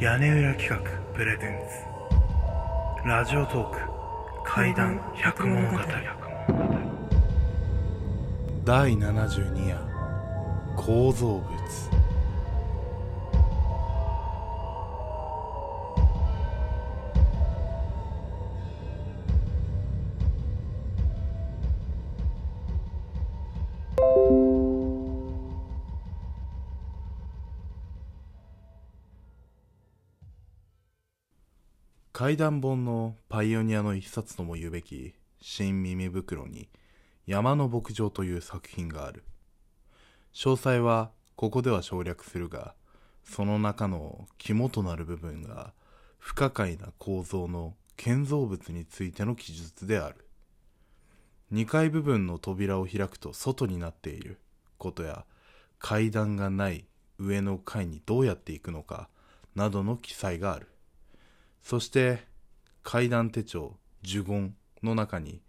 屋根裏企画プレゼンツ。ラジオトーク怪談百物語。第72夜構造物。怪談本のパイオニアの一冊とも言うべき新耳袋に山の牧場という作品がある。詳細はここでは省略するが、その中の肝となる部分が不可解な構造の建造物についての記述である。2階部分の扉を開くと外になっていることや階段がない上の階にどうやって行くのかなどの記載がある。そして怪談手帳呪言の中に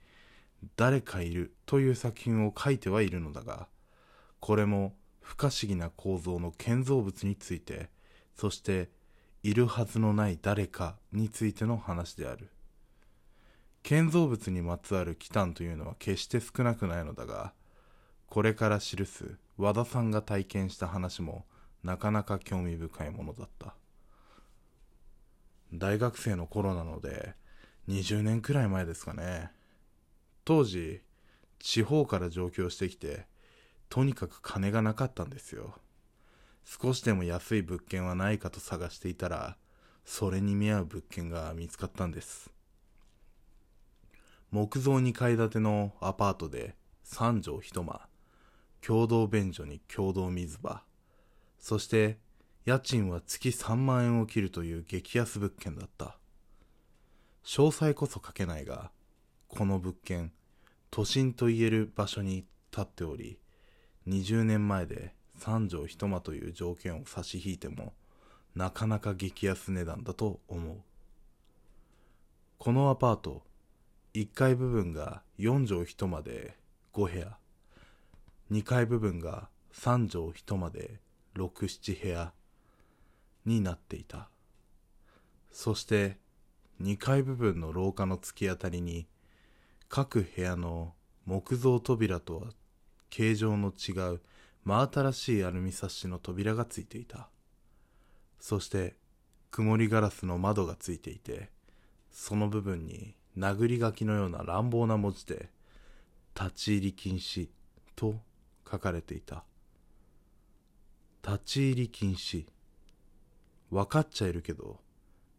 誰かいるという作品を書いてはいるのだがこれも不可思議な構造の建造物についてそしているはずのない誰かについての話である。建造物にまつわる奇談というのは決して少なくないのだがこれから記す和田さんが体験した話もなかなか興味深いものだった。大学生の頃なので20年くらい前ですかね。当時地方から上京してきてとにかく金がなかったんですよ。少しでも安い物件はないかと探していたらそれに見合う物件が見つかったんです。木造2階建てのアパートで3畳一間共同便所に共同水場。そして家賃は月3万円を切るという激安物件だった。詳細こそ書けないが、この物件、都心と言える場所に立っており、20年前で3畳一間という条件を差し引いても、なかなか激安値段だと思う。このアパート、1階部分が4畳一間で5部屋、2階部分が3畳一間で6、7部屋、になっていた。そして2階部分の廊下の突き当たりに各部屋の木造扉とは形状の違う真新しいアルミサッシの扉がついていた。そして曇りガラスの窓がついていてその部分に殴り書きのような乱暴な文字で「立ち入り禁止」と書かれていた。立ち入り禁止。分かっちゃいるけど、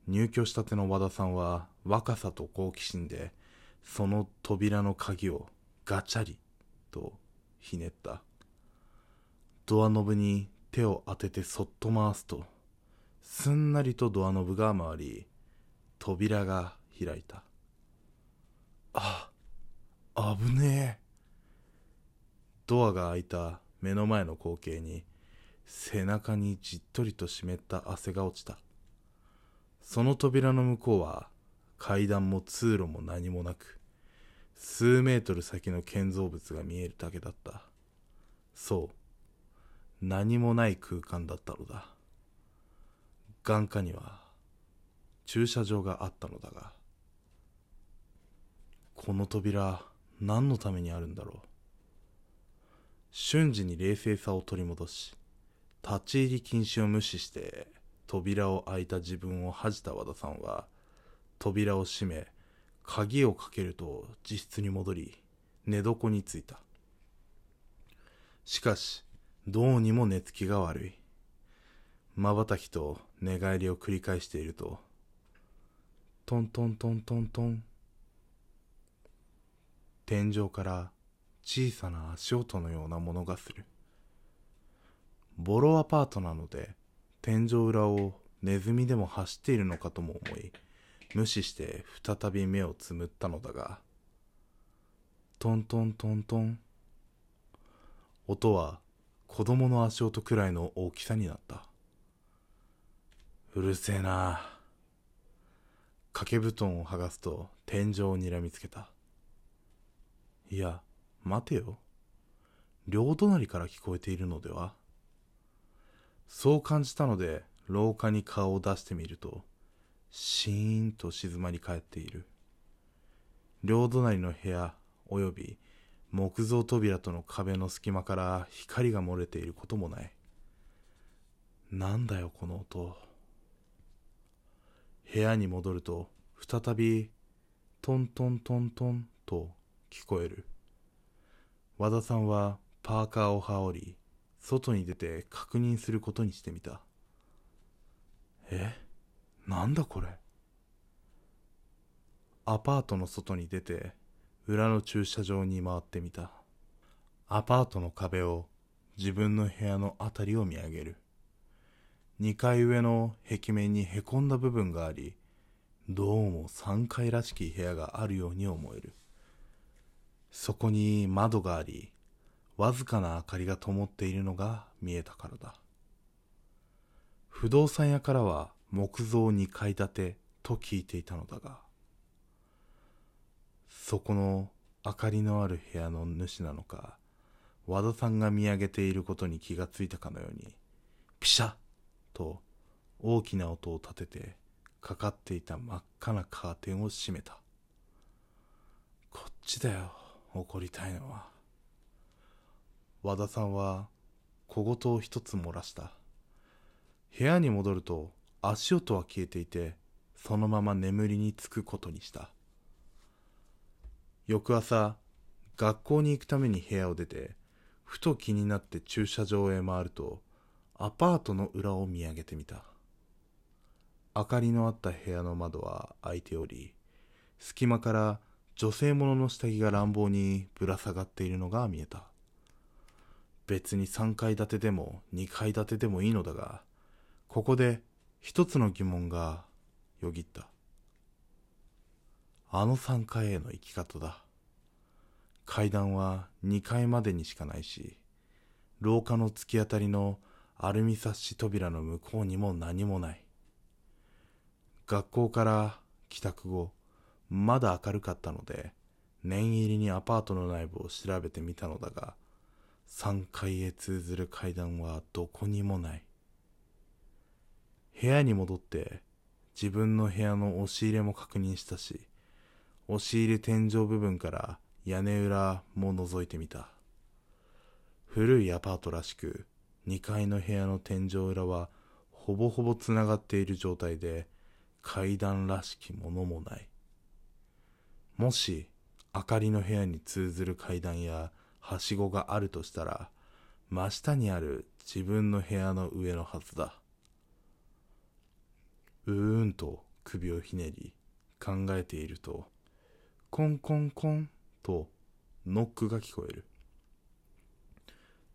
入居したての和田さんは若さと好奇心で、その扉の鍵をガチャリとひねった。ドアノブに手を当ててそっと回すと、すんなりとドアノブが回り、扉が開いた。あ、危ねえ。ドアが開いた目の前の光景に、背中にじっとりと湿った汗が落ちた。その扉の向こうは階段も通路も何もなく数メートル先の建造物が見えるだけだった。そう。何もない空間だったのだ。眼下には駐車場があったのだがこの扉何のためにあるんだろう。瞬時に冷静さを取り戻し立ち入り禁止を無視して扉を開いた自分を恥じた和田さんは扉を閉め鍵をかけると自室に戻り寝床についた。しかしどうにも寝つきが悪い。まばたきと寝返りを繰り返しているとトントントントントン。天井から小さな足音のようなものがする。ボロアパートなので天井裏をネズミでも走っているのかとも思い無視して再び目をつむったのだがトントントントン音は子供の足音くらいの大きさになった。うるせえな。掛け布団を剥がすと天井をにらみつけた。いや待てよ。両隣から聞こえているのでは？そう感じたので廊下に顔を出してみると、シーンと静まり返っている。両隣の部屋及び木造扉との壁の隙間から光が漏れていることもない。なんだよこの音。部屋に戻ると再びトントントントンと聞こえる。和田さんはパーカーを羽織り、外に出て確認することにしてみた。え？なんだこれ？アパートの外に出て裏の駐車場に回ってみた。アパートの壁を自分の部屋のあたりを見上げる。2階上の壁面にへこんだ部分があり、どうも3階らしき部屋があるように思える。そこに窓があり、わずかな明かりが灯っているのが見えたからだ。不動産屋からは木造2階建てと聞いていたのだが、そこの明かりのある部屋の主なのか、和田さんが見上げていることに気がついたかのように、ピシャッと大きな音を立ててかかっていた真っ赤なカーテンを閉めた。こっちだよ、怒りたいのは。和田さんは小言を一つ漏らした。部屋に戻ると足音は消えていて、そのまま眠りにつくことにした。翌朝、学校に行くために部屋を出て、ふと気になって駐車場へ回ると、アパートの裏を見上げてみた。明かりのあった部屋の窓は開いており、隙間から女性物の下着が乱暴にぶら下がっているのが見えた。別に3階建てでも2階建てでもいいのだが、ここで一つの疑問がよぎった。あの3階への行き方だ。階段は2階までにしかないし、廊下の突き当たりのアルミサッシ扉の向こうにも何もない。学校から帰宅後、まだ明るかったので、念入りにアパートの内部を調べてみたのだが、3階へ通ずる階段はどこにもない。部屋に戻って自分の部屋の押し入れも確認したし、押し入れ天井部分から屋根裏も覗いてみた。古いアパートらしく、2階の部屋の天井裏はほぼほぼつながっている状態で、階段らしきものもない。もし、明かりの部屋に通ずる階段やはしごがあるとしたら、真下にある自分の部屋の上のはずだ。うーんと首をひねり考えていると、コンコンコンとノックが聞こえる。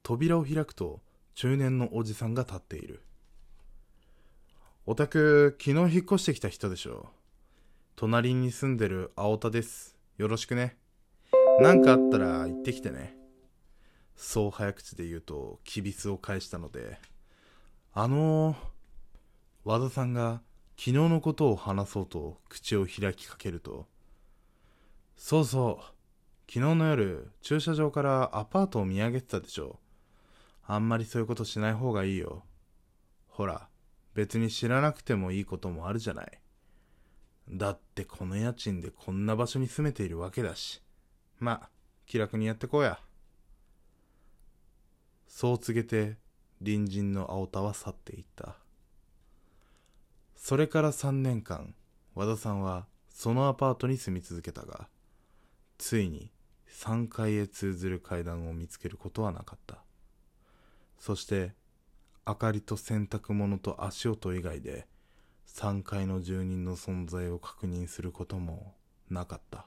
扉を開くと中年のおじさんが立っている。お宅、昨日引っ越してきた人でしょう。隣に住んでる青田です。よろしくね。何かあったら行ってきてね。そう早口で言うと、きびすを返したので、あのー、和田さんが昨日のことを話そうと口を開きかけると、そうそう。昨日の夜、駐車場からアパートを見上げてたでしょ。あんまりそういうことしない方がいいよ。ほら、別に知らなくてもいいこともあるじゃない。だってこの家賃でこんな場所に住めているわけだし。ま気楽にやってこうや。そう告げて、隣人の青田は去っていった。それから3年間、和田さんはそのアパートに住み続けたが、ついに3階へ通ずる階段を見つけることはなかった。そして、明かりと洗濯物と足音以外で3階の住人の存在を確認することもなかった。